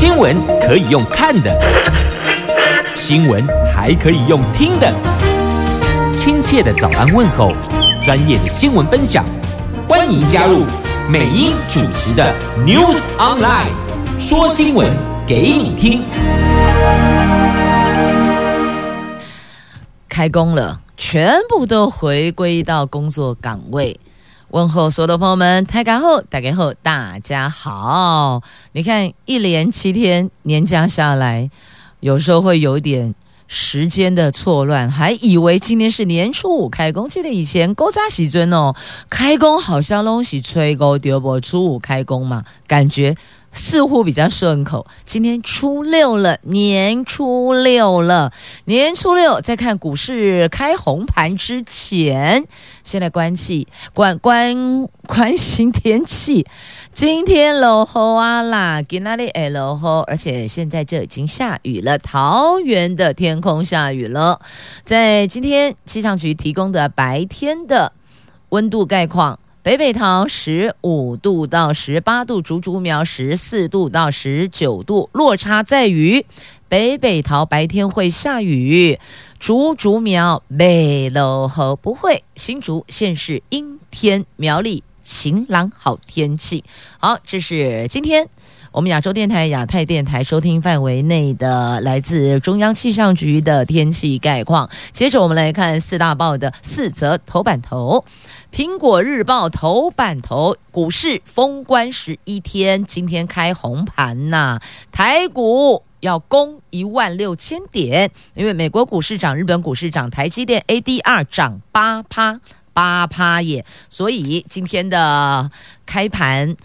新闻可以用看的，新闻还可以用听的。亲切的早安问候，专业的新闻分享，欢迎加入美英主持的 News Online，说新闻给你听。开工了，全部都回归到工作岗位。问候所有的朋友们，大家好，大家好，大家好。你看，一连七天年假下来，有时候会有点时间的错乱，还以为今天是年初五开工。记得以前勾扎喜尊哦，开工好像东西吹勾丢波初五开工嘛，感觉。似乎比较顺口。今天初六了，年初六了，年初六，在看股市开红盘之前，先来关气，关关关心天气。今天落后啊啦，今哪里会落后，而且现在就已经下雨了。桃园的天空下雨了。在今天气象局提供的白天的温度概况。北北桃十五度到十八度，竹竹苗十四度到十九度，落差在于北北桃白天会下雨，竹竹苗没落雨不会，新竹现是阴天，苗栗晴朗好天气。好，这是今天我们亚洲电台、亚太电台收听范围内的来自中央气象局的天气概况。接着我们来看四大报的四则头版头。苹果日报头版头，股市封关十一天，今天开红盘呐，台股要攻一万六千点，因为美国股市涨，日本股市涨，台积电 ADR 涨八趴八趴耶，所以今天的开盘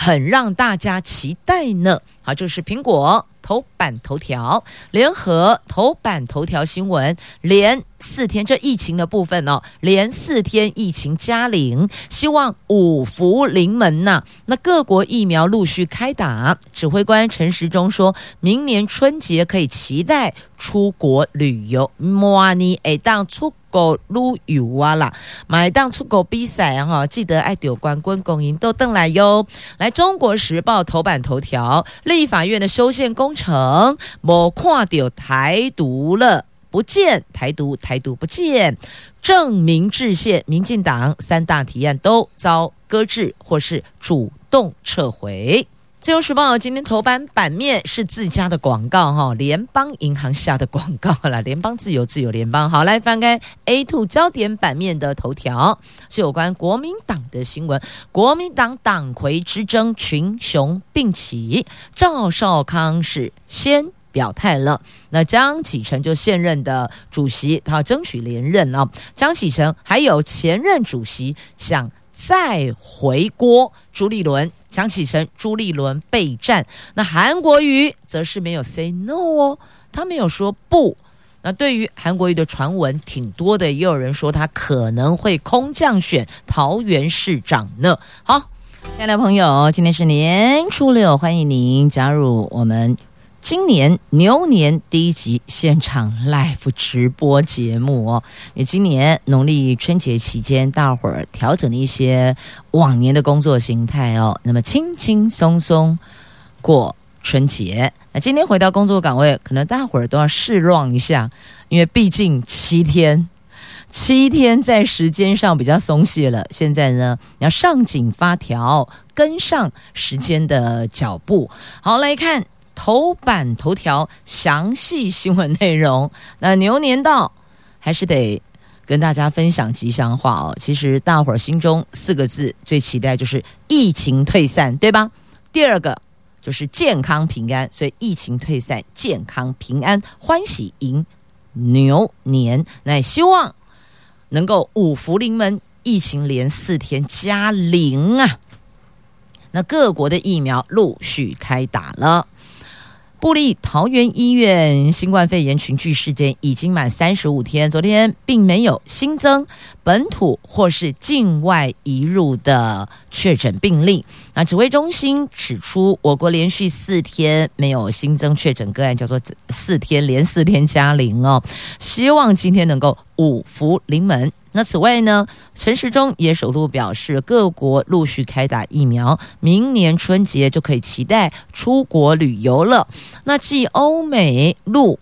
很让大家期待呢。好，就是苹果头版头条，联合头版头条新闻连。四天，这疫情的部分哦，连四天疫情加零，希望五福临门呐、啊。那各国疫苗陆续开打，指挥官陈时中说，明年春节可以期待出国旅游。莫尼哎，当出国旅游啊啦，买当出国比赛哈，记得爱丢冠军公银都登来哟。来，《中国时报》头版头条，立法院的修宪工程，没看到台独了。不见台独，台独不见，正名制宪，民进党三大提案都遭搁置或是主动撤回。自由时报今天头版版面是自家的广告哈，联邦银行下的广告啦，联邦自由自由联邦。好，来翻开 A two 焦点版面的头条，是有关国民党的新闻。国民党党魁之争群雄并起，赵少康是先。表态了，那张启臣就现任的主席，他要争取连任啊。张启臣还有前任主席想再回锅，朱立伦、张启臣、朱立伦备战。那韩国瑜则是没有 say no 哦，他没有说不。那对于韩国瑜的传闻挺多的，也有人说他可能会空降选桃园市长呢。好，亲爱的朋友，今天是年初六，欢迎您加入我们。今年牛年第一集现场 live 直播节目哦，也今年农历春节期间，大伙儿调整了一些往年的工作形态哦，那么轻轻松松过春节。那今天回到工作岗位，可能大伙儿都要试 run 一下，因为毕竟七天，七天在时间上比较松懈了。现在呢，要上紧发条，跟上时间的脚步。好，来看。头版头条详细新闻内容。那牛年到，还是得跟大家分享吉祥话哦。其实大伙儿心中四个字最期待就是疫情退散，对吧？第二个就是健康平安，所以疫情退散，健康平安，欢喜迎牛年。那也希望能够五福临门，疫情连四天加零啊。那各国的疫苗陆续开打了。布立桃园医院新冠肺炎群聚事件已经满三十五天，昨天并没有新增本土或是境外移入的确诊病例。那指挥中心指出，我国连续四天没有新增确诊个案，叫做四天连四天加零哦。希望今天能够五福临门。那此外呢，陈时中也首度表示，各国陆续开打疫苗，明年春节就可以期待出国旅游了。那继欧美陆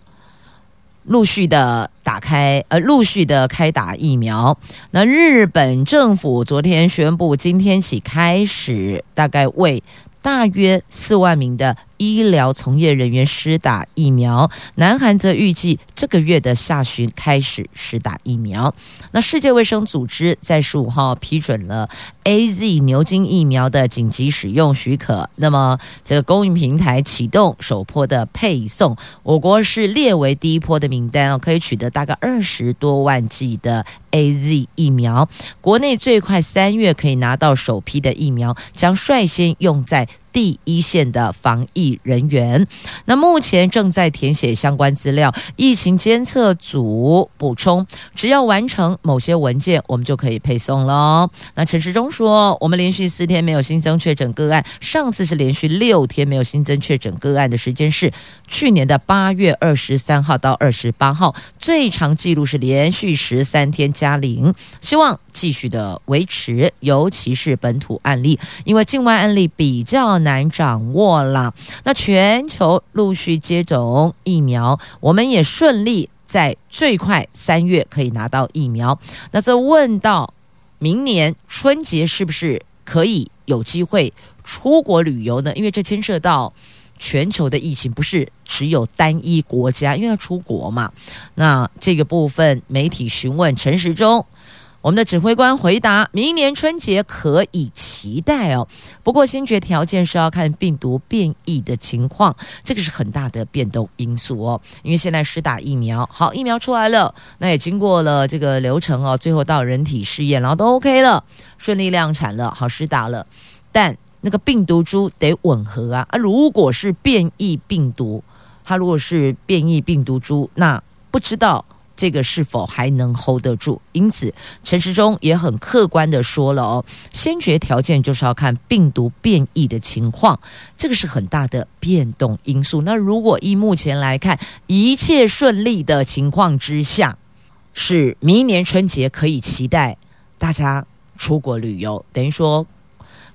陆续的打开，呃，陆续的开打疫苗。那日本政府昨天宣布，今天起开始，大概为大约四万名的。医疗从业人员施打疫苗，南韩则预计这个月的下旬开始施打疫苗。那世界卫生组织在十五号批准了 AZ 牛津疫苗的紧急使用许可，那么这个供应平台启动首波的配送，我国是列为第一波的名单哦，可以取得大概二十多万剂的 AZ 疫苗。国内最快三月可以拿到首批的疫苗，将率先用在第一线的防疫人员，那目前正在填写相关资料。疫情监测组补充，只要完成某些文件，我们就可以配送了。那陈时中说，我们连续四天没有新增确诊个案，上次是连续六天没有新增确诊个案的时间是去年的八月二十三号到二十八号，最长记录是连续十三天加零，希望继续的维持，尤其是本土案例，因为境外案例比较难。掌握了。那全球陆续接种疫苗，我们也顺利在最快三月可以拿到疫苗。那这问到明年春节是不是可以有机会出国旅游呢？因为这牵涉到全球的疫情，不是只有单一国家，因为要出国嘛。那这个部分媒体询问陈时中。我们的指挥官回答：明年春节可以期待哦，不过先决条件是要看病毒变异的情况，这个是很大的变动因素哦。因为现在施打疫苗，好，疫苗出来了，那也经过了这个流程哦，最后到人体试验，然后都 OK 了，顺利量产了，好，施打了，但那个病毒株得吻合啊啊！如果是变异病毒，它如果是变异病毒株，那不知道。这个是否还能 hold 得住？因此，陈时中也很客观的说了哦，先决条件就是要看病毒变异的情况，这个是很大的变动因素。那如果依目前来看，一切顺利的情况之下，是明年春节可以期待大家出国旅游，等于说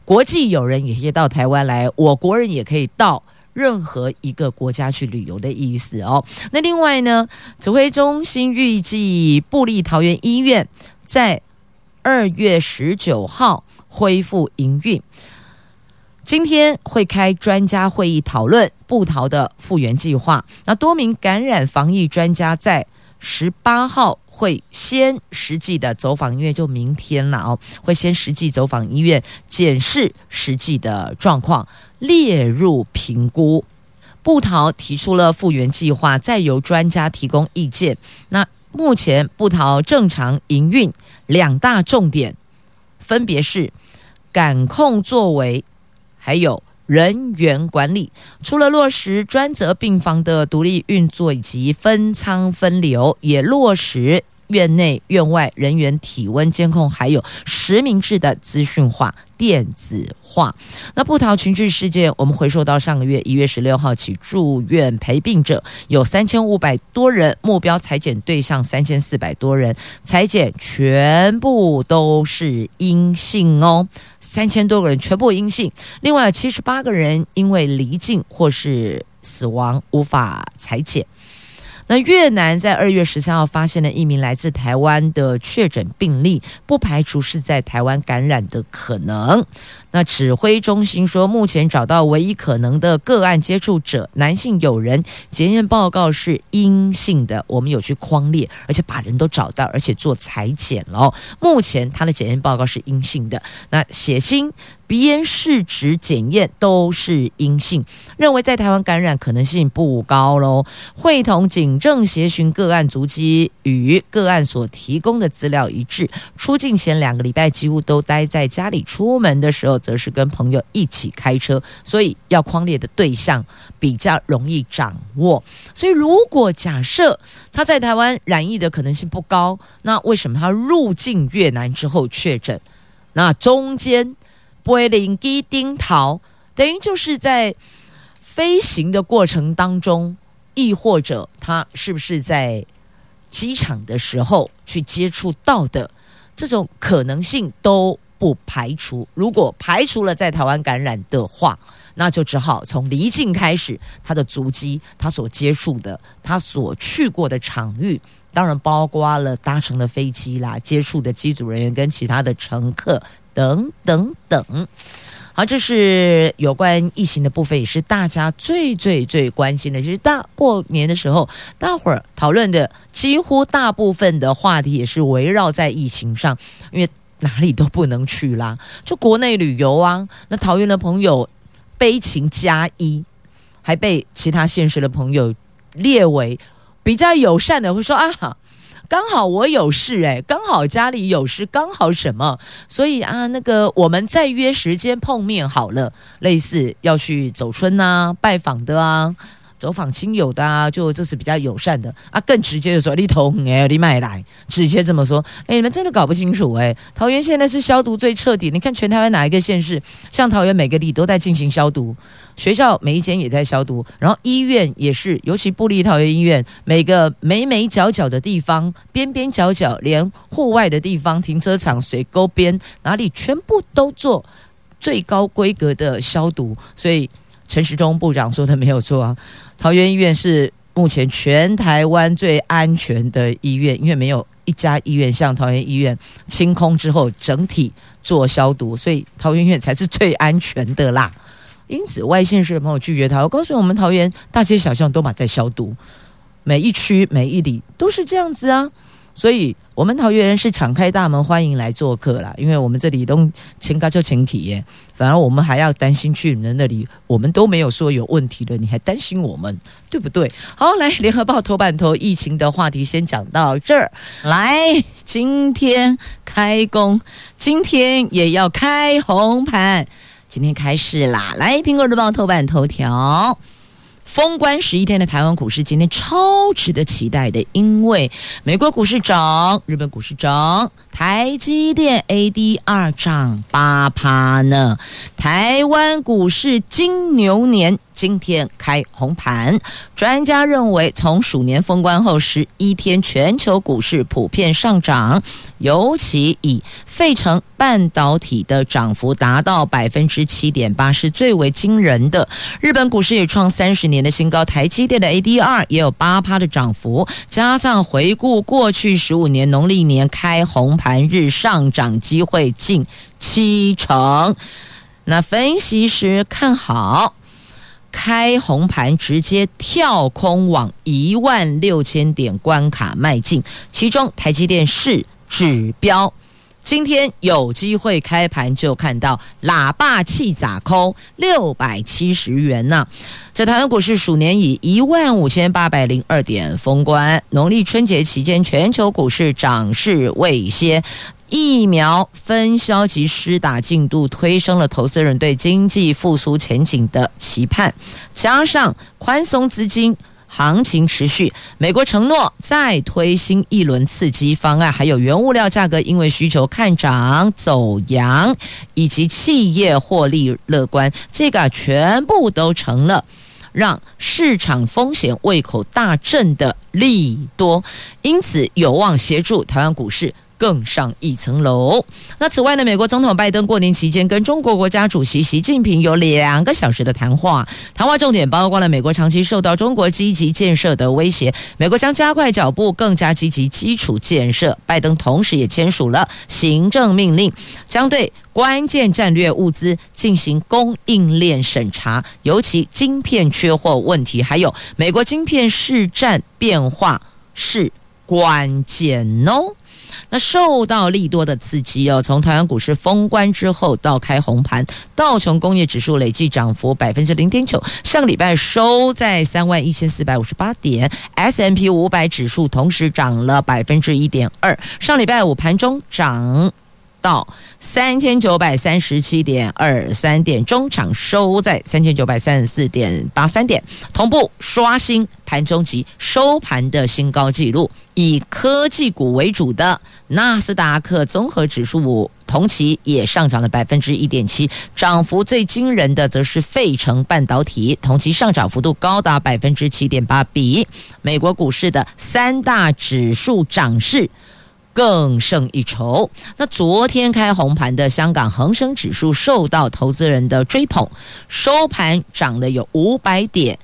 国际友人也可以到台湾来，我国人也可以到。任何一个国家去旅游的意思哦。那另外呢，指挥中心预计布立桃园医院在二月十九号恢复营运。今天会开专家会议讨论布桃的复原计划。那多名感染防疫专家在十八号会先实际的走访医院，就明天了哦，会先实际走访医院，检视实际的状况。列入评估，布桃提出了复原计划，再由专家提供意见。那目前布桃正常营运两大重点，分别是感控作为，还有人员管理。除了落实专责病房的独立运作以及分舱分流，也落实。院内院外人员体温监控，还有实名制的资讯化、电子化。那部桃群聚事件，我们回溯到上个月一月十六号起，住院陪病者有三千五百多人，目标采检对象三千四百多人，采检全部都是阴性哦，三千多个人全部阴性。另外七十八个人因为离境或是死亡无法采检。那越南在二月十三号发现了一名来自台湾的确诊病例，不排除是在台湾感染的可能。那指挥中心说，目前找到唯一可能的个案接触者男性友人，检验报告是阴性的。我们有去框列，而且把人都找到，而且做裁剪了。目前他的检验报告是阴性的。那血清、鼻咽试纸检验都是阴性，认为在台湾感染可能性不高喽。会同警政协寻个案足迹与个案所提供的资料一致，出境前两个礼拜几乎都待在家里，出门的时候。则是跟朋友一起开车，所以要框列的对象比较容易掌握。所以，如果假设他在台湾染疫的可能性不高，那为什么他入境越南之后确诊？那中间贝林基丁桃等于就是在飞行的过程当中，亦或者他是不是在机场的时候去接触到的？这种可能性都不排除。如果排除了在台湾感染的话，那就只好从离境开始，他的足迹，他所接触的，他所去过的场域，当然包括了搭乘的飞机啦，接触的机组人员跟其他的乘客等等等。好，这是有关疫情的部分，也是大家最最最关心的。其实大过年的时候，大伙儿讨论的几乎大部分的话题也是围绕在疫情上，因为哪里都不能去啦，就国内旅游啊。那桃园的朋友悲情加一，还被其他现实的朋友列为比较友善的，会说啊。刚好我有事哎，刚好家里有事，刚好什么，所以啊，那个我们再约时间碰面好了，类似要去走春啊、拜访的啊。走访亲友的啊，就这是比较友善的啊。更直接的说，你投哎，你买来，直接这么说。哎，你们真的搞不清楚哎。桃园现在是消毒最彻底，你看全台湾哪一个县市，像桃园每个里都在进行消毒，学校每一间也在消毒，然后医院也是，尤其布立桃园医院，每个每每角角的地方，边边角角，连户外的地方，停车场、水沟边哪里，全部都做最高规格的消毒，所以。陈时中部长说的没有错啊，桃园医院是目前全台湾最安全的医院，因为没有一家医院像桃园医院清空之后整体做消毒，所以桃园医院才是最安全的啦。因此，外县市的朋友拒绝他，我告诉我们，桃园大街小巷都嘛在消毒，每一区每一里都是这样子啊。所以，我们桃园人是敞开大门欢迎来做客啦，因为我们这里都请假就请体验，反而我们还要担心去你们那里，我们都没有说有问题的，你还担心我们，对不对？好，来，联合报头版头疫情的话题先讲到这儿。来，今天开工，今天也要开红盘，今天开始啦。来，苹果日报头版头条。封关十一天的台湾股市今天超值得期待的，因为美国股市涨，日本股市涨，台积电 ADR 涨八趴呢。台湾股市金牛年今天开红盘，专家认为从鼠年封关后十一天全球股市普遍上涨，尤其以费城半导体的涨幅达到百分之七点八是最为惊人的。日本股市也创三十年的新高，台积电的 ADR 也有八趴的涨幅，加上回顾过去十五年农历年开红盘日上涨机会近七成。那分析师看好开红盘，直接跳空往一万六千点关卡迈进，其中台积电是指标。今天有机会开盘就看到喇叭气砸空六百七十元呢、啊。在台湾股市鼠年以一万五千八百零二点封关，农历春节期间全球股市涨势未歇。疫苗分销及施打进度推升了投资人对经济复苏前景的期盼，加上宽松资金行情持续，美国承诺再推新一轮刺激方案，还有原物料价格因为需求看涨走扬，以及企业获利乐观，这个全部都成了 让市场风险胃口大振的利多，因此有望协助台湾股市。更上一层楼。那此外呢，美国总统拜登过年期间跟中国国家主席习近平有两个小时的谈话，谈话重点包括了美国长期受到中国积极建设的威胁，美国将加快脚步，更加积极基础建设。拜登同时也签署了行政命令，将对关键战略物资进行供应链审查，尤其晶片缺货问题，还有美国晶片市占变化是关键哦。那受到利多的刺激哦，从台湾股市封关之后到开红盘，道琼工业指数累计涨幅百分之零点九，上个礼拜收在三万一千四百五十八点，S M P 五百指数同时涨了百分之一点二，上礼拜五盘中涨到三千九百三十七点二三点，中场收在三千九百三十四点八三点，同步刷新盘中及收盘的新高纪录。以科技股为主的纳斯达克综合指数同期也上涨了百分之一点七，涨幅最惊人的则是费城半导体，同期上涨幅度高达百分之七点八，比美国股市的三大指数涨势更胜一筹。那昨天开红盘的香港恒生指数受到投资人的追捧，收盘涨了有五百点，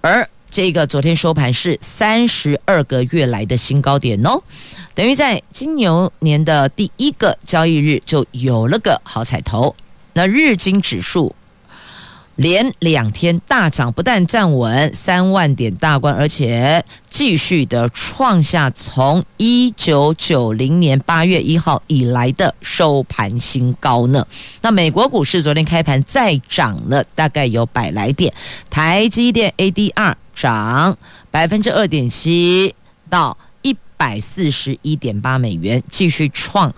而这个昨天收盘是三十二个月来的新高点哦，等于在金牛年的第一个交易日就有了个好彩头。那日经指数连两天大涨，不但站稳三万点大关，而且继续的创下从一九九零年八月一号以来的收盘新高呢。那美国股市昨天开盘再涨了大概有百来点，台积电 ADR。涨百分之二点七到一百四十一点八美元，继续创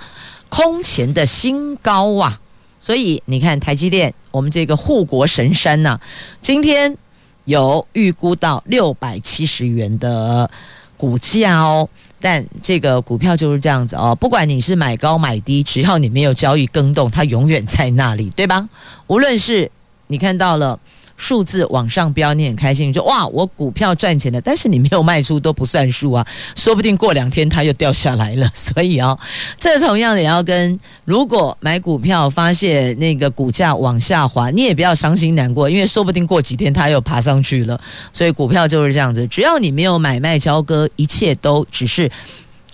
空前的新高啊！所以你看台积电，我们这个护国神山呐、今天有预估到六百七十元的股价哦。但这个股票就是这样子哦，不管你是买高买低，只要你没有交易更动，它永远在那里，对吧？无论是你看到了。数字往上飙，你很开心，你说哇，我股票赚钱了。但是你没有卖出都不算数啊，说不定过两天它又掉下来了。所以啊、哦，这同样也要跟如果买股票发现那个股价往下滑，你也不要伤心难过，因为说不定过几天它又爬上去了。所以股票就是这样子，只要你没有买卖交割，一切都只是。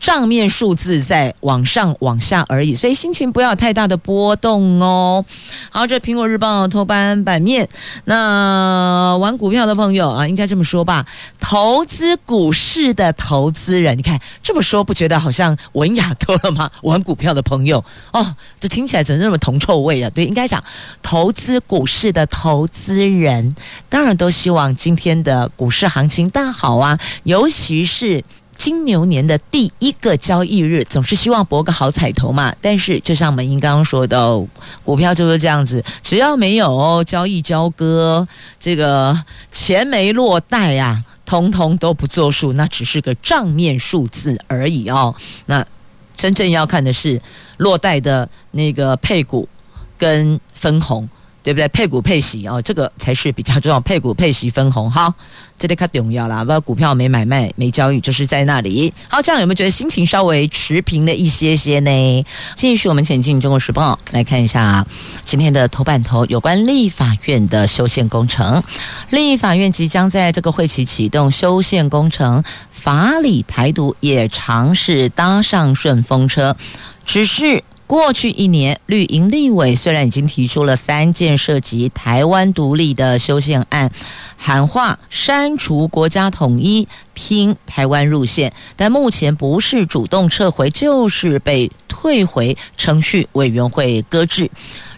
账面数字在往上往下而已，所以心情不要太大的波动哦。好，这苹果日报头版版面，那玩股票的朋友啊，应该这么说吧，投资股市的投资人，你看这么说不觉得好像文雅多了吗？玩股票的朋友哦，这听起来怎么那么铜臭味啊？对，应该讲投资股市的投资人，当然都希望今天的股市行情大好啊，尤其是。金牛年的第一个交易日，总是希望博个好彩头嘛。但是，就像美英刚刚说的，股票就是这样子，只要没有交易交割，这个钱没落袋、啊，通通都不作数，那只是个账面数字而已哦。那真正要看的是落袋的那个配股跟分红。对不对？配股配息哦，这个才是比较重要。配股配息分红，好，这里可重要啦。不，股票没买卖、没交易，就是在那里。好，这样有没有觉得心情稍微持平了一些些呢？继续，我们前进《中国时报》来看一下今天的头版头，有关立法院的修宪工程。立法院即将在这个会期启动修宪工程，法理台独也尝试搭上顺风车，只是。过去一年，绿营立委虽然已经提出了三件涉及台湾独立的修宪案，喊话删除国家统一、拼台湾路线，但目前不是主动撤回，就是被退回程序委员会搁置。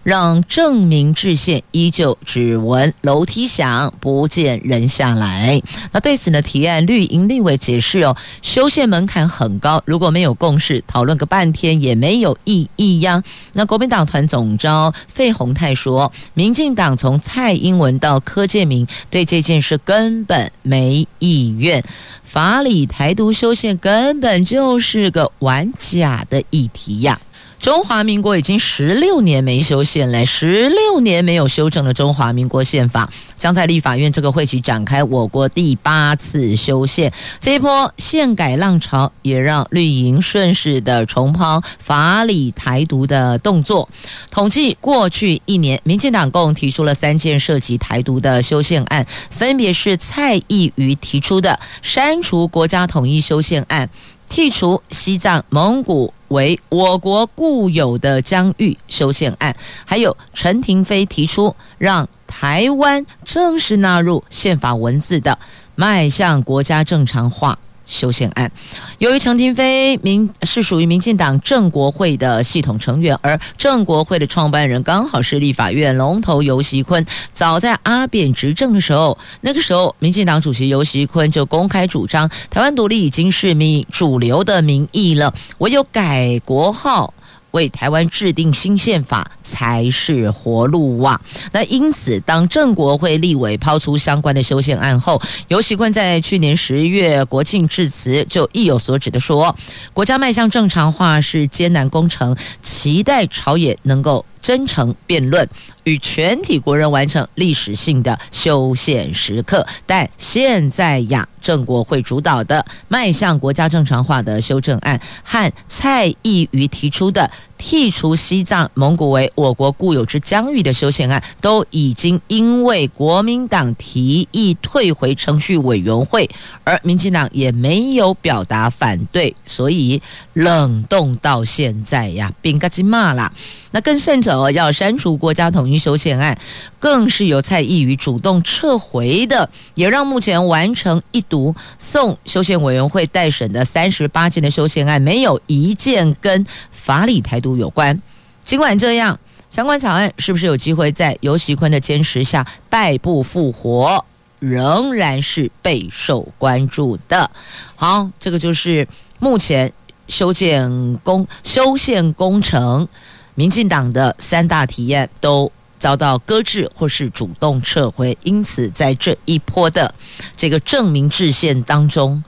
让正名制宪依旧只闻楼梯响，不见人下来。那对此呢，提案绿营立委解释哦，修宪门槛很高，如果没有共识，讨论个半天也没有意义呀。那国民党团总召费鸿泰说，民进党从蔡英文到柯建铭对这件事根本没意愿，法理台独修宪根本就是个玩假的议题呀。中华民国已经十六年没修宪了，十六年没有修正了中华民国宪法，将在立法院这个会期展开我国第八次修宪。这一波宪改浪潮也让绿营顺势的重抛法理台独的动作。统计过去一年，民进党共提出了三件涉及台独的修宪案，分别是蔡易余提出的删除国家统一修宪案。剔除西藏、蒙古为我国固有的疆域修宪案，还有陈亭妃提出让台湾正式纳入宪法文字的迈向国家正常化。修宪案，由于陈廷飞民是属于民进党郑国会的系统成员，而郑国会的创办人刚好是立法院龙头游锡坤。早在阿扁执政的时候，那个时候民进党主席游锡坤就公开主张，台湾独立已经是民主流的民意了，唯有改国号。为台湾制定新宪法才是活路啊！那因此，当郑国会立委抛出相关的修宪案后，尤喜冠在去年十月国庆致辞就意有所指的说：“国家迈向正常化是艰难工程，期待朝野能够真诚辩论，与全体国人完成历史性的修宪时刻。但现在呀。”正国会主导的迈向国家正常化的修正案，和蔡意瑜提出的剔除西藏、蒙古为我国固有之疆域的修宪案，都已经因为国民党提议退回程序委员会，而民进党也没有表达反对，所以冷冻到现在呀，变嘎金骂啦。那更甚者，要删除国家统一修宪案，更是由蔡易余主动撤回的，也让目前完成一读送修宪委员会待审的三十八件的修宪案，没有一件跟法理台都有关。尽管这样，相关草案是不是有机会在游锡堃的坚持下败部复活，仍然是备受关注的。好，这个就是目前修建工修宪工程。民进党的三大提案都遭到搁置或是主动撤回，因此在这一波的这个正名制宪当中，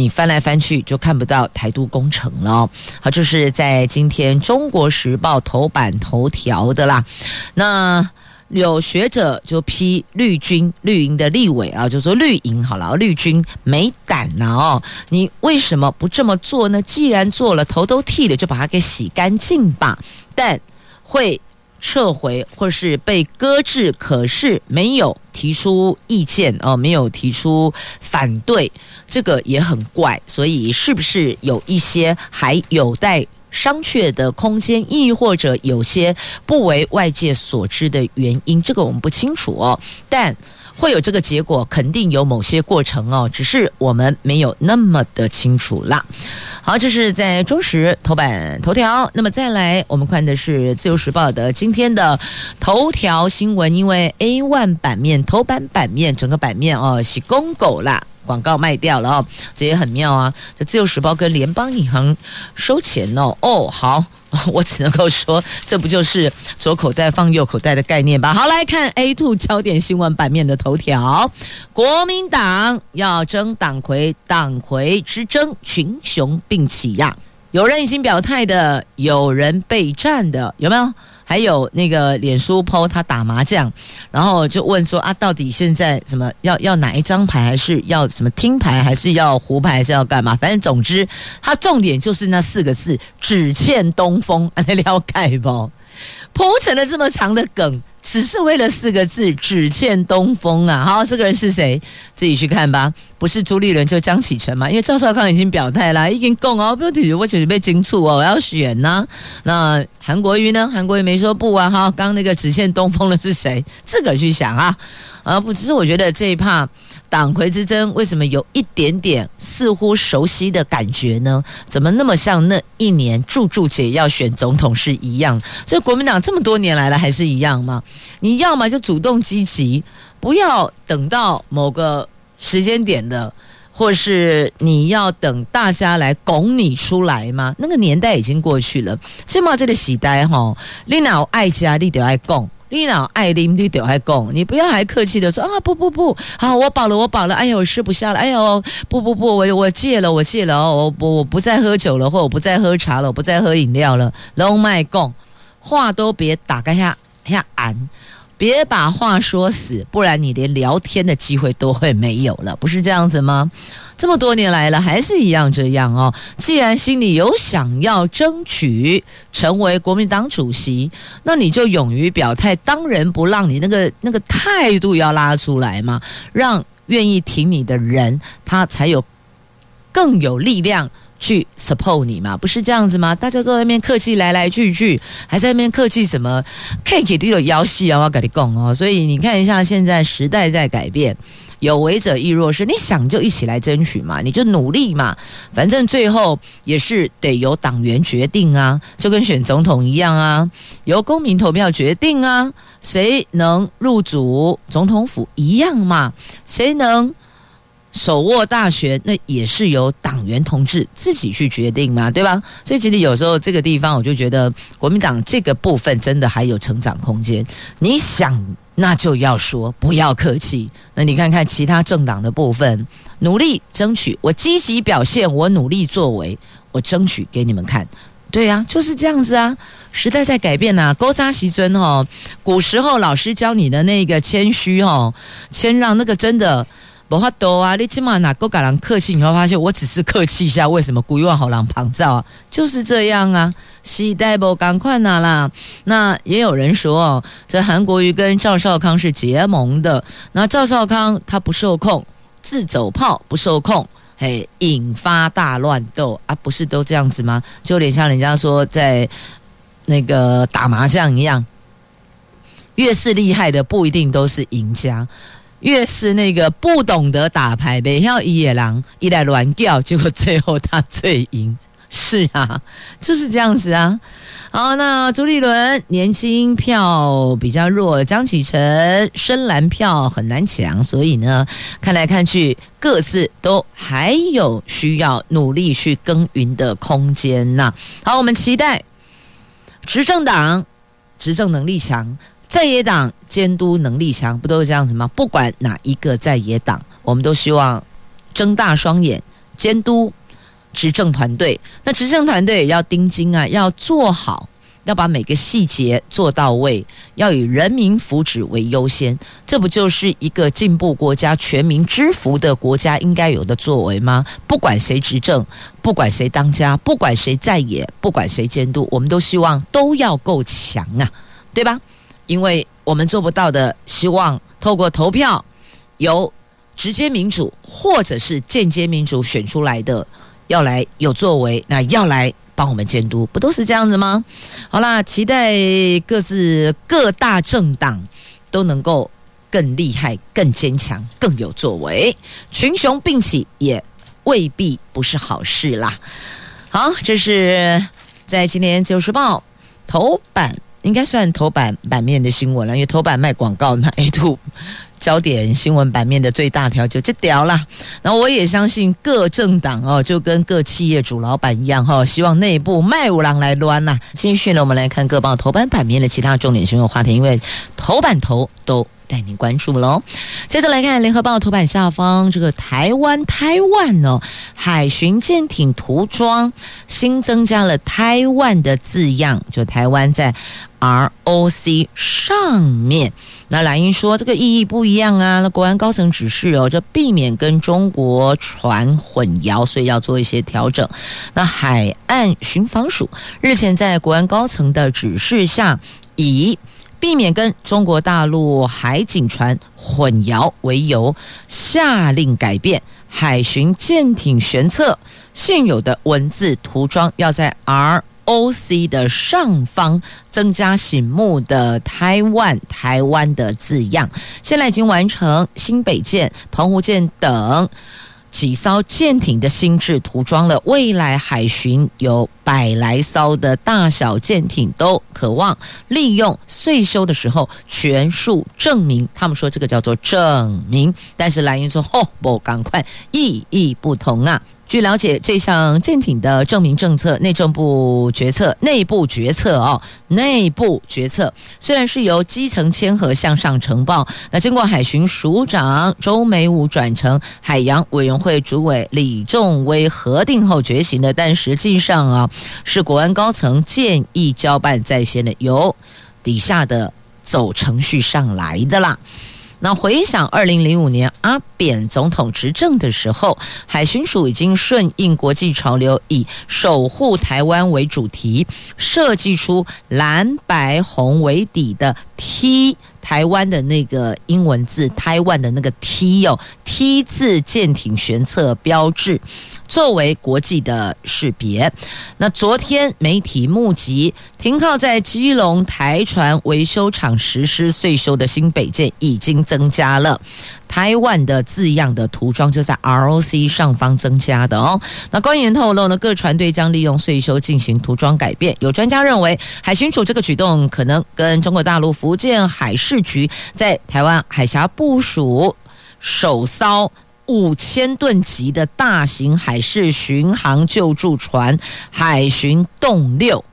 你翻来翻去就看不到台独工程了。好，这是在今天《中国时报》头版头条的啦。那有学者就批绿军绿营的立委啊，就说绿营好了，绿军没胆呐哦，你为什么不这么做呢？既然做了，头都剃了，就把它给洗干净吧。但会撤回或是被搁置，可是没有提出意见哦，没有提出反对，这个也很怪。所以是不是有一些还有待商榷的空间，亦或者有些不为外界所知的原因？这个我们不清楚哦。但会有这个结果，肯定有某些过程哦，只是我们没有那么的清楚啦。好，这是在中时头版头条。那么再来，我们看的是自由时报的今天的头条新闻，因为 A1 版面头版版面整个版面哦是公狗啦。广告卖掉了哦，这也很妙啊！这自由时报跟联邦银行收钱哦。哦，好，我只能够说，这不就是左口袋放右口袋的概念吧？好，来看 A two 焦点新闻版面的头条：国民党要争党魁，党魁之争群雄并起呀！有人已经表态的，有人备战的，有没有？还有那个脸书 po 他打麻将，然后就问说啊，到底现在什么要要哪一张牌，还是要什么听牌，还是要胡牌，还是要干嘛？反正总之，他重点就是那四个字：只欠东风。你 了解不？铺成了这么长的梗。只是为了四个字，只欠东风啊！好，这个人是谁？自己去看吧。不是朱立伦就江启臣嘛？因为赵少康已经表态了，已经共哦，不要提，我准备金促哦，我要选呐、那韩国瑜呢？韩国瑜没说不啊。哈，刚那个只欠东风的是谁？自个儿去想啊。啊，不，只是我觉得这一趴。党魁之争为什么有一点点似乎熟悉的感觉呢？怎么那么像那一年柱柱姐要选总统是一样？所以国民党这么多年来了还是一样吗？你要么就主动积极，不要等到某个时间点的，或是你要等大家来拱你出来吗？那个年代已经过去了。起码这里时代哈，你老爱家你就爱拱。你老爱啉你就爱讲，你不要还客气的说啊，不不不，好，我饱了我饱了，哎呦我吃不下了，哎呦不不不，我我戒了我戒了哦，我我我不再喝酒了，或我不再喝茶了，我不再喝饮料了，拢卖讲，话都别打开下下安。别把话说死，不然你连聊天的机会都会没有了，不是这样子吗？这么多年来了，还是一样这样哦。既然心里有想要争取成为国民党主席，那你就勇于表态，当仁不让，你那个那个态度要拉出来嘛，让愿意挺你的人，他才有更有力量。去 support 你嘛，不是这样子吗？大家都在那边客气来来去去，还在那边客气什么？K 都有腰细啊，我要跟你讲哦。所以你看一下，现在时代在改变，有为者亦若是，你想就一起来争取嘛，你就努力嘛，反正最后也是得由党员决定啊，就跟选总统一样啊，由公民投票决定啊，谁能入主总统府一样嘛，谁能？手握大权，那也是由党员同志自己去决定嘛，对吧？所以其实有时候这个地方，我就觉得国民党这个部分真的还有成长空间。你想，那就要说，不要客气。那你看看其他政党的部分，努力争取，我积极表现，我努力作为，我争取给你们看。对呀、啊，就是这样子啊。时代在改变呐、啊，勾扎席尊哦，古时候老师教你的那个谦虚哦，谦让那个真的。不法多啊！你起码哪个敢人客气？你会发现，我只是客气一下，为什么故意往好人旁照啊？就是这样啊！时代不赶快拿啦。那也有人说哦，这韩国瑜跟赵少康是结盟的。那赵少康他不受控，自走炮不受控，嘿，引发大乱斗啊！不是都这样子吗？就有点像人家说在那个打麻将一样，越是厉害的不一定都是赢家。越是那个不懂得打牌、没要一野狼一来乱叫，结果最后他最赢。是啊，就是这样子啊。好，那朱立伦年轻票比较弱，江启臣深蓝票很难抢，所以呢，看来看去各自都还有需要努力去耕耘的空间呐。好，我们期待执政党执政能力强。在野党监督能力强，不都是这样子吗？不管哪一个在野党，我们都希望睁大双眼监督执政团队。那执政团队也要盯紧啊，要做好，要把每个细节做到位，要以人民福祉为优先。这不就是一个进步国家、全民之福的国家应该有的作为吗？不管谁执政，不管谁当家，不管谁在野，不管谁监督，我们都希望都要够强啊，对吧？因为我们做不到的，希望透过投票，由直接民主或者是间接民主选出来的，要来有作为，那要来帮我们监督，不都是这样子吗？好啦，期待各自各大政党都能够更厉害、更坚强、更有作为，群雄并起也未必不是好事啦。好，这是在今天《自由时报》头版。应该算头版版面的新闻了，因为头版卖广告，那 A two，焦点新闻版面的最大条就这条了。然后我也相信各政党哦，就跟各企业主老板一样哈，希望内部卖五郎来乱呐。继续呢，我们来看各报头版版面的其他重点新闻话题，因为头版头都。带您关注喽。接着来看《联合报》头版下方，这个台湾台湾哦，海巡舰艇涂装新增加了台湾的字样，就台湾在 ROC 上面。那蓝英说这个意义不一样啊。那国安高层指示哦，这避免跟中国船混淆，所以要做一些调整。那海岸巡防署日前在国安高层的指示下，以避免跟中国大陆海警船混淆为由，下令改变海巡舰艇舷侧现有的文字涂装，要在 ROC 的上方增加醒目的台湾台湾的字样。现在已经完成新北舰、澎湖舰等。几艘舰艇的新制涂装了，未来海巡有百来艘的大小舰艇都渴望利用岁修的时候全数证明。他们说这个叫做证明，但是蓝营说：“哦，不，赶快，意义不同啊。”据了解，这项舰艇的证明政策，内政部决策，内部决策哦，内部决策虽然是由基层签核向上呈报，那经过海巡署长周美武转成海洋委员会主委李仲威核定后决行的，但实际上啊，是国安高层建议交办在先的，由底下的走程序上来的啦。那回想二零零五年阿扁总统执政的时候，海巡署已经顺应国际潮流，以守护台湾为主题，设计出蓝白红为底的 T 台湾的那个英文字，台湾的那个 T 哦，T 字舰艇舷侧标志。作为国际的识别，那昨天媒体目击停靠在基隆台船维修厂实施岁修的新北舰，已经增加了台湾的字样的涂装，就在 ROC 上方增加的哦。那官员透露呢，各船队将利用岁修进行涂装改变。有专家认为，海巡署这个举动可能跟中国大陆福建海事局在台湾海峡部署首艘。五千吨级的大型海事巡航救助船“海巡动六”，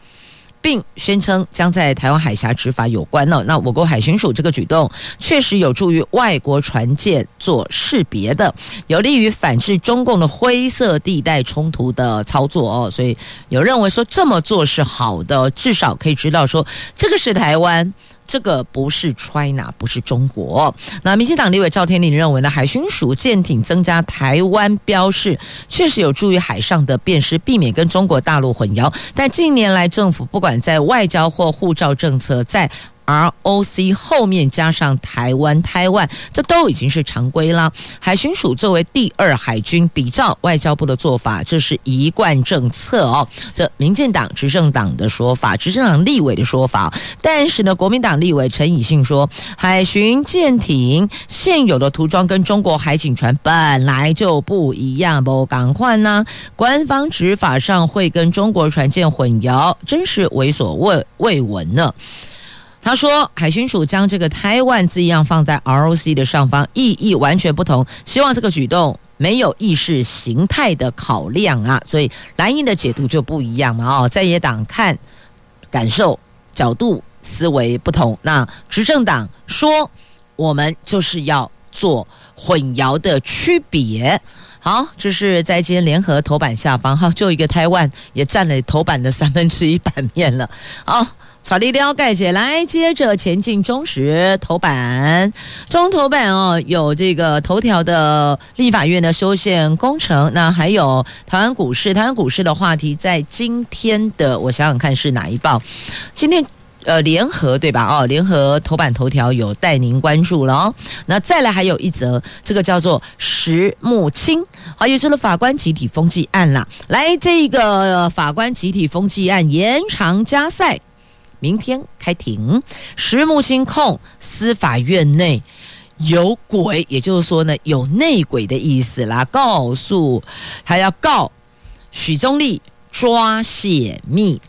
并宣称将在台湾海峡执法有关呢。那我国海巡署这个举动确实有助于外国船舰做识别的，有利于反制中共的灰色地带冲突的操作哦。所以有认为说这么做是好的，至少可以知道说这个是台湾。这个不是 China，不是中国。那民进党立委赵天麟认为呢，海巡署舰艇增加台湾标示，确实有助于海上的辨识，避免跟中国大陆混淆。但近年来，政府不管在外交或护照政策，在 ROC 后面加上台湾、台湾，这都已经是常规了。海巡署作为第二海军，比照外交部的做法，这是一贯政策哦。这民进党执政党的说法，执政党立委的说法。但是呢，国民党立委陈以信说，海巡舰艇现有的涂装跟中国海警船本来就不一样，不赶快呢？官方执法上会跟中国船舰混淆，真是为所未未闻呢。他说：“海巡署将这个台湾字样放在 ROC 的上方，意义完全不同。希望这个举动没有意识形态的考量啊，所以蓝营的解读就不一样嘛。哦，在野党看感受角度思维不同，那执政党说我们就是要做混淆的区别。好，这是在今天联合头版下方，哈，就一个台湾也占了头版的三分之一版面了。好。”草地撩盖姐来，接着前进中时头版，中头版哦，有这个头条的立法院的修宪工程，那还有台湾股市，台湾股市的话题在今天的，我想想看是哪一报？今天呃联合对吧？哦，联合头版头条有带您关注了哦。那再来还有一则，这个叫做石木清，好，也就是法官集体封记案啦。来，这个法官集体封记案延长加赛。明天开庭，石木清控司法院内有鬼，也就是说呢，有内鬼的意思啦。告诉他要告许宗立抓泄密，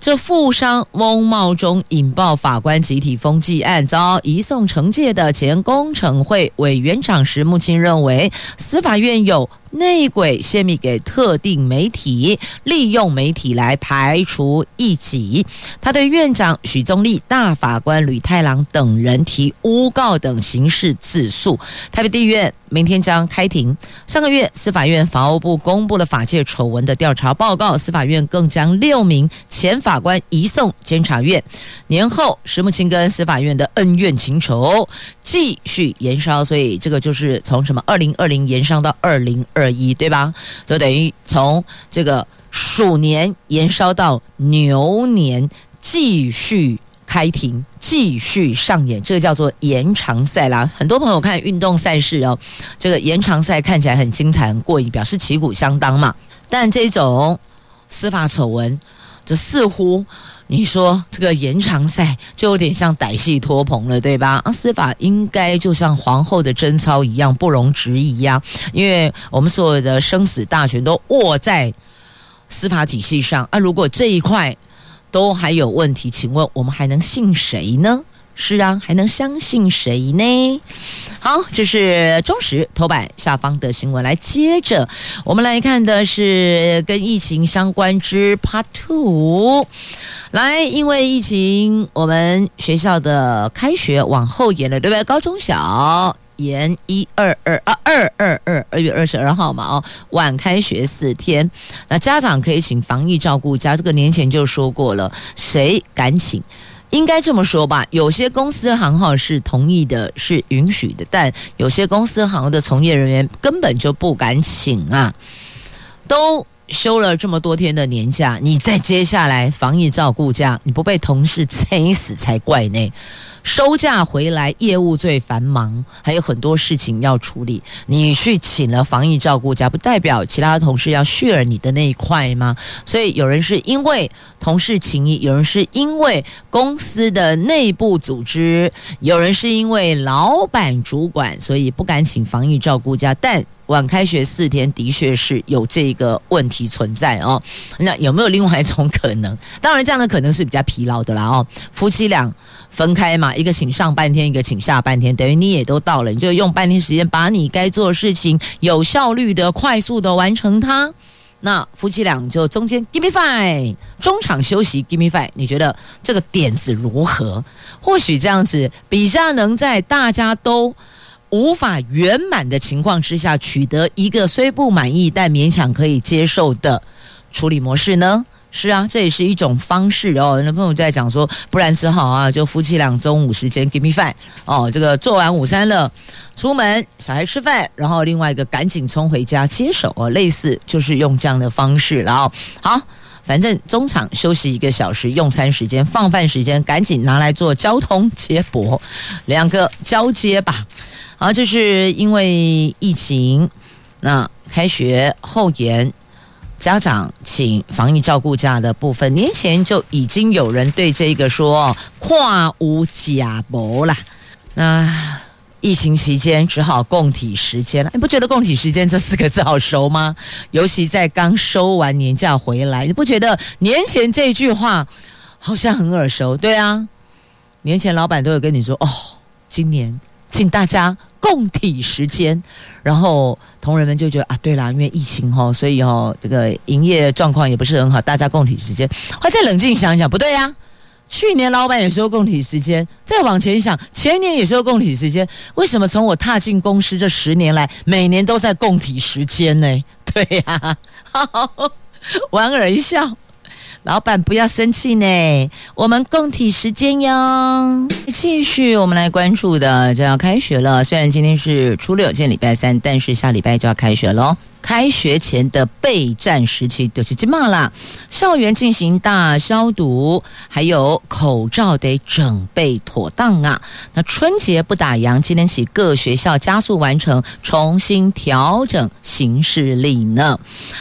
这富商翁茂钟引爆法官集体封记案，遭移送惩戒的前工程会委员长石木清认为，司法院有。内鬼泄密给特定媒体，利用媒体来排除异己。他对院长许宗力、大法官吕太郎等人提诬告等刑事自诉。台北地院明天将开庭。上个月，司法院法务部公布了法界丑闻的调查报告，司法院更将六名前法官移送监察院。年后，石木清跟司法院的恩怨情仇继续延烧，所以这个就是从什么二零二零延烧到二零二。一对吧？就等于从这个鼠年延烧到牛年，继续开庭，继续上演，这个叫做延长赛啦。很多朋友看运动赛事哦，这个延长赛看起来很精彩、很过瘾，表示旗鼓相当嘛。但这种司法丑闻，这似乎。你说这个延长赛就有点像歹戏拖棚了，对吧？啊，司法应该就像皇后的贞操一样不容置疑呀，因为我们所有的生死大权都握在司法体系上啊。如果这一块都还有问题，请问我们还能信谁呢？是啊，还能相信谁呢？好，这是中时头版下方的新闻。来，接着我们来看的是跟疫情相关之 Part Two。来，因为疫情，我们学校的开学往后延了，对不对？高中小延一二二啊，二二二二月二十二号嘛，哦，晚开学四天。那家长可以请防疫照顾家，这个年前就说过了，谁敢请？应该这么说吧，有些公司行号是同意的，是允许的，但有些公司行的从业人员根本就不敢请啊，都休了这么多天的年假，你再接下来防疫照顾假，你不被同事催死才怪呢。收假回来，业务最繁忙，还有很多事情要处理。你去请了防疫照顾假，不代表其他的同事要 share 你的那一块吗？所以有人是因为同事情谊，有人是因为公司的内部组织，有人是因为老板主管，所以不敢请防疫照顾假。但晚开学四天，的确是有这个问题存在哦。那有没有另外一种可能？当然，这样的可能是比较疲劳的啦哦。夫妻俩。分开嘛，一个请上半天，一个请下半天，等于你也都到了，你就用半天时间把你该做的事情有效率的、快速的完成它。那夫妻俩就中间 give me five，中场休息 give me five，你觉得这个点子如何？或许这样子比较能在大家都无法圆满的情况之下，取得一个虽不满意但勉强可以接受的处理模式呢？是啊，这也是一种方式哦。那朋友在讲说，不然只好啊，就夫妻俩中午时间 give me five 哦，这个做完午餐了，出门小孩吃饭，然后另外一个赶紧冲回家接手哦，类似就是用这样的方式了哦。好，反正中场休息一个小时，用餐时间、放饭时间，赶紧拿来做交通接驳，两个交接吧。好，这是因为疫情，那开学后延。家长请防疫照顾假的部分，年前就已经有人对这个说跨无假博了。那疫情期间只好共体时间了。你不觉得“共体时间”这四个字好熟吗？尤其在刚收完年假回来，你不觉得年前这句话好像很耳熟？对啊，年前老板都有跟你说哦，今年请大家。共体时间，然后同仁们就觉得啊，对啦，因为疫情哈，所以哈这个营业状况也不是很好，大家共体时间。后来再冷静想一想，不对呀，去年老板也说共体时间，再往前想，前年也说共体时间，为什么从我踏进公司这十年来，每年都在共体时间呢？对呀，好好莞尔一笑。老板不要生气呢，我们共体时间哟。继续，我们来关注的就要开学了。虽然今天是初六，今天礼拜三，但是下礼拜就要开学喽。开学前的备战时期就是这么啦，校园进行大消毒，还有口罩得准备妥当啊。那春节不打烊，今天起各学校加速完成重新调整行事历呢。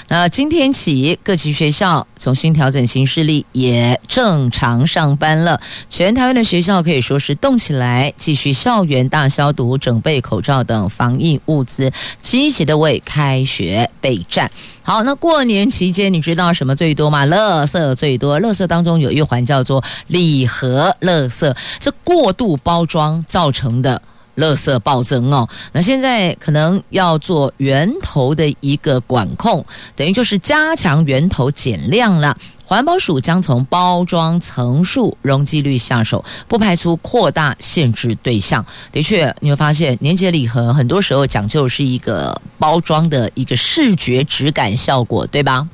那今天起各级学校重新调整行事历，也正常上班了。全台湾的学校可以说是动起来，继续校园大消毒、整备口罩等防疫物资，积极的为开学。备战好，那过年期间你知道什么最多吗？垃圾最多，垃圾当中有一环叫做礼盒垃圾，这过度包装造成的垃圾暴增哦。那现在可能要做源头的一个管控，等于就是加强源头减量了。环保署将从包装层数、容积率下手，不排除扩大限制对象。的确，你会发现年节礼盒很多时候讲究是一个包装的一个视觉质感效果，对吧？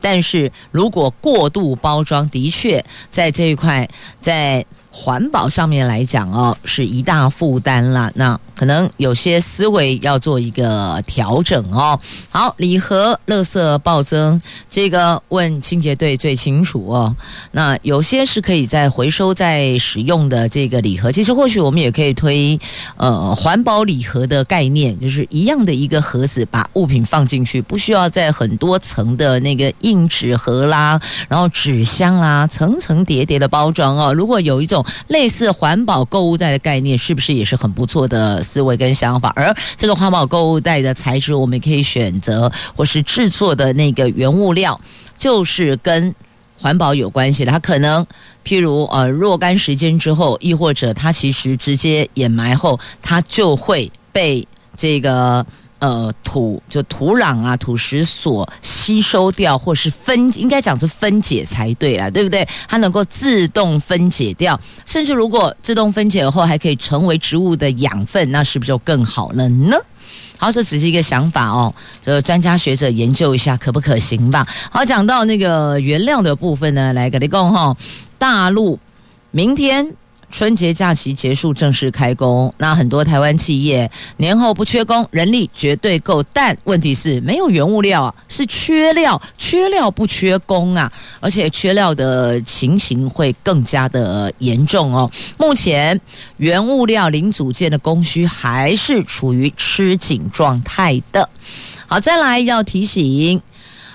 但是如果过度包装，的确在这一块在。环保上面来讲哦，是一大负担了。那可能有些思维要做一个调整哦。好，礼盒垃圾暴增，这个问清洁队最清楚哦。那有些是可以再回收再使用的这个礼盒，其实或许我们也可以推呃环保礼盒的概念，就是一样的一个盒子，把物品放进去，不需要在很多层的那个硬纸盒啦，然后纸箱啦，层层叠叠的包装哦。如果有一种类似环保购物袋的概念，是不是也是很不错的思维跟想法？而这个环保购物袋的材质，我们可以选择或是制作的那个原物料，就是跟环保有关系的。它可能譬如呃若干时间之后，亦或者它其实直接掩埋后，它就会被这个。呃，土就土壤啊，土石所吸收掉，或是分，应该讲是分解才对啦，对不对？它能够自动分解掉，甚至如果自动分解后还可以成为植物的养分，那是不是就更好了呢？好，这只是一个想法哦，这专家学者研究一下可不可行吧。好，讲到那个原料的部分呢，来跟你讲哈，大陆明天。春节假期结束，正式开工。那很多台湾企业年后不缺工，人力绝对够。但问题是没有原物料啊，是缺料，缺料不缺工啊，而且缺料的情形会更加的严重哦。目前原物料零组件的供需还是处于吃紧状态的。好，再来要提醒。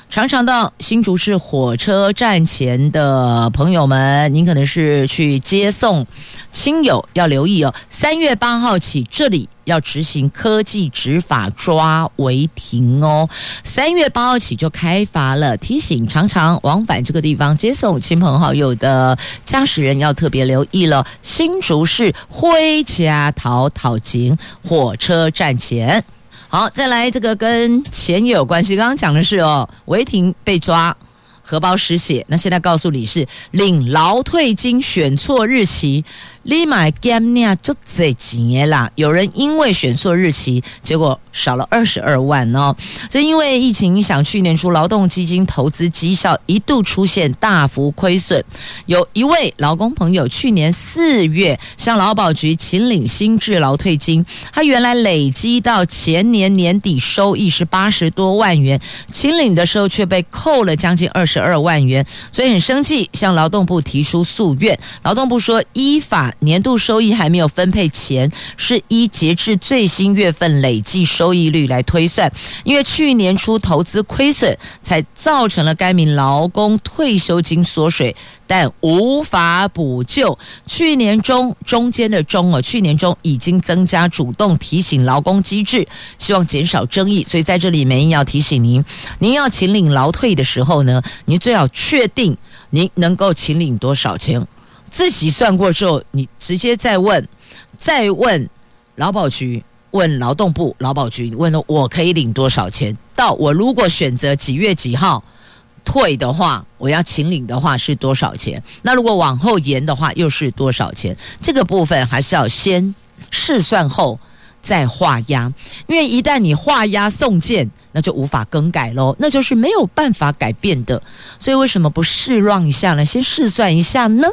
常常到新竹市火车站前的朋友们，您可能是去接送亲友，要留意哦。三月八号起，这里要执行科技执法抓违停哦。三月八号起就开罚了，提醒常常往返这个地方接送亲朋好友的驾驶人要特别留意了。新竹市灰家桃桃井火车站前。好，再来这个跟钱也有关系。刚刚讲的是哦，违停被抓，荷包失血。那现在告诉你是领劳退金选错日期，立马减纳就这几年啦，有人因为选错日期，结果少了二十二万哦。这因为疫情影响，去年初劳动基金投资绩效一度出现大幅亏损。有一位劳工朋友去年四月向劳保局请领新制劳退金，他原来累积到前年年底收益是八十多万元，请领的时候却被扣了将近二十二万元，所以很生气，向劳动部提出诉愿。劳动部说依法。年度收益还没有分配前，是依截至最新月份累计收收益率来推算。因为去年初投资亏损，才造成了该名劳工退休金缩水，但无法补救。去年中中间的中哦，去年中已经增加主动提醒劳工机制，希望减少争议。所以在这里，梅英要提醒您，您要请领劳退的时候呢，您最好确定您能够请领多少钱。自己算过之后，你直接再问，再问劳保局，问劳动部劳保局，问了我可以领多少钱？到我如果选择几月几号退的话，我要请领的话是多少钱？那如果往后延的话，又是多少钱？这个部分还是要先试算后再画押，因为一旦你画押送件，那就无法更改喽，那就是没有办法改变的。所以为什么不试让一下呢？先试算一下呢？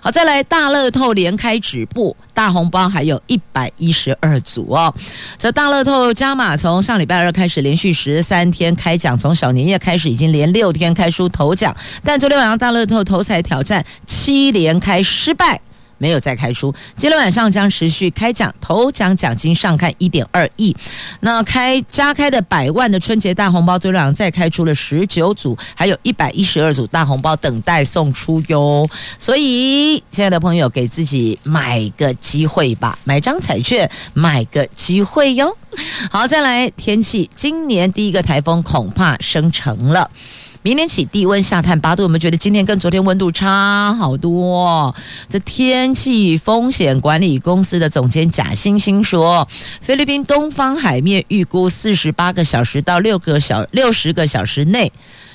好，再来大乐透连开止步，大红包还有一百一十二组哦。这大乐透加码从上礼拜二开始连续十三天开奖，从小年夜开始已经连六天开出头奖，但昨天晚上大乐透头彩挑战七连开失败。没有再开出，今天晚上将持续开奖，头奖奖金上看一点二亿。那开加开的百万的春节大红包，昨天晚再开出了十九组，还有一百一十二组大红包等待送出哟。所以，亲爱的朋友，给自己买个机会吧，买张彩券，买个机会哟。好，再来天气，今年第一个台风恐怕生成了。明天起低温下探八度，我们觉得今天跟昨天温度差好多。这天气风险管理公司的总监贾星星说，菲律宾东方海面预估四十八个小时到六个小六十个小时内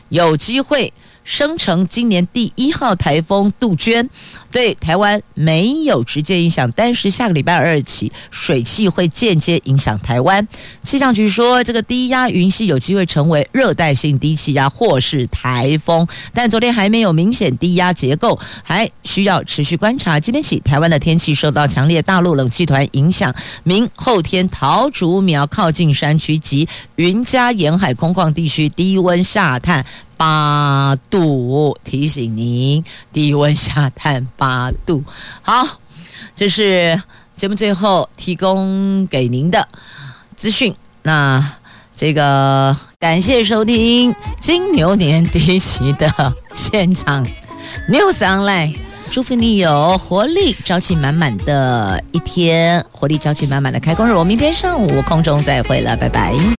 有机会。生成今年第一号台风杜鹃，对台湾没有直接影响，但是下个礼拜二起，水汽会间接影响台湾。气象局说，这个低压云系有机会成为热带性低气压或是台风，但昨天还没有明显低压结构，还需要持续观察。今天起，台湾的天气受到强烈大陆冷气团影响，明后天桃竹苗靠近山区及云嘉沿海空旷地区低温下探。八度，提醒您低温下探八度。好，这是节目最后提供给您的资讯。那这个感谢收听金牛年第一期的现场 News Online，祝福你有活力、朝气满满的一天，活力、朝气满满的开工日。我明天上午空中再会了，拜拜。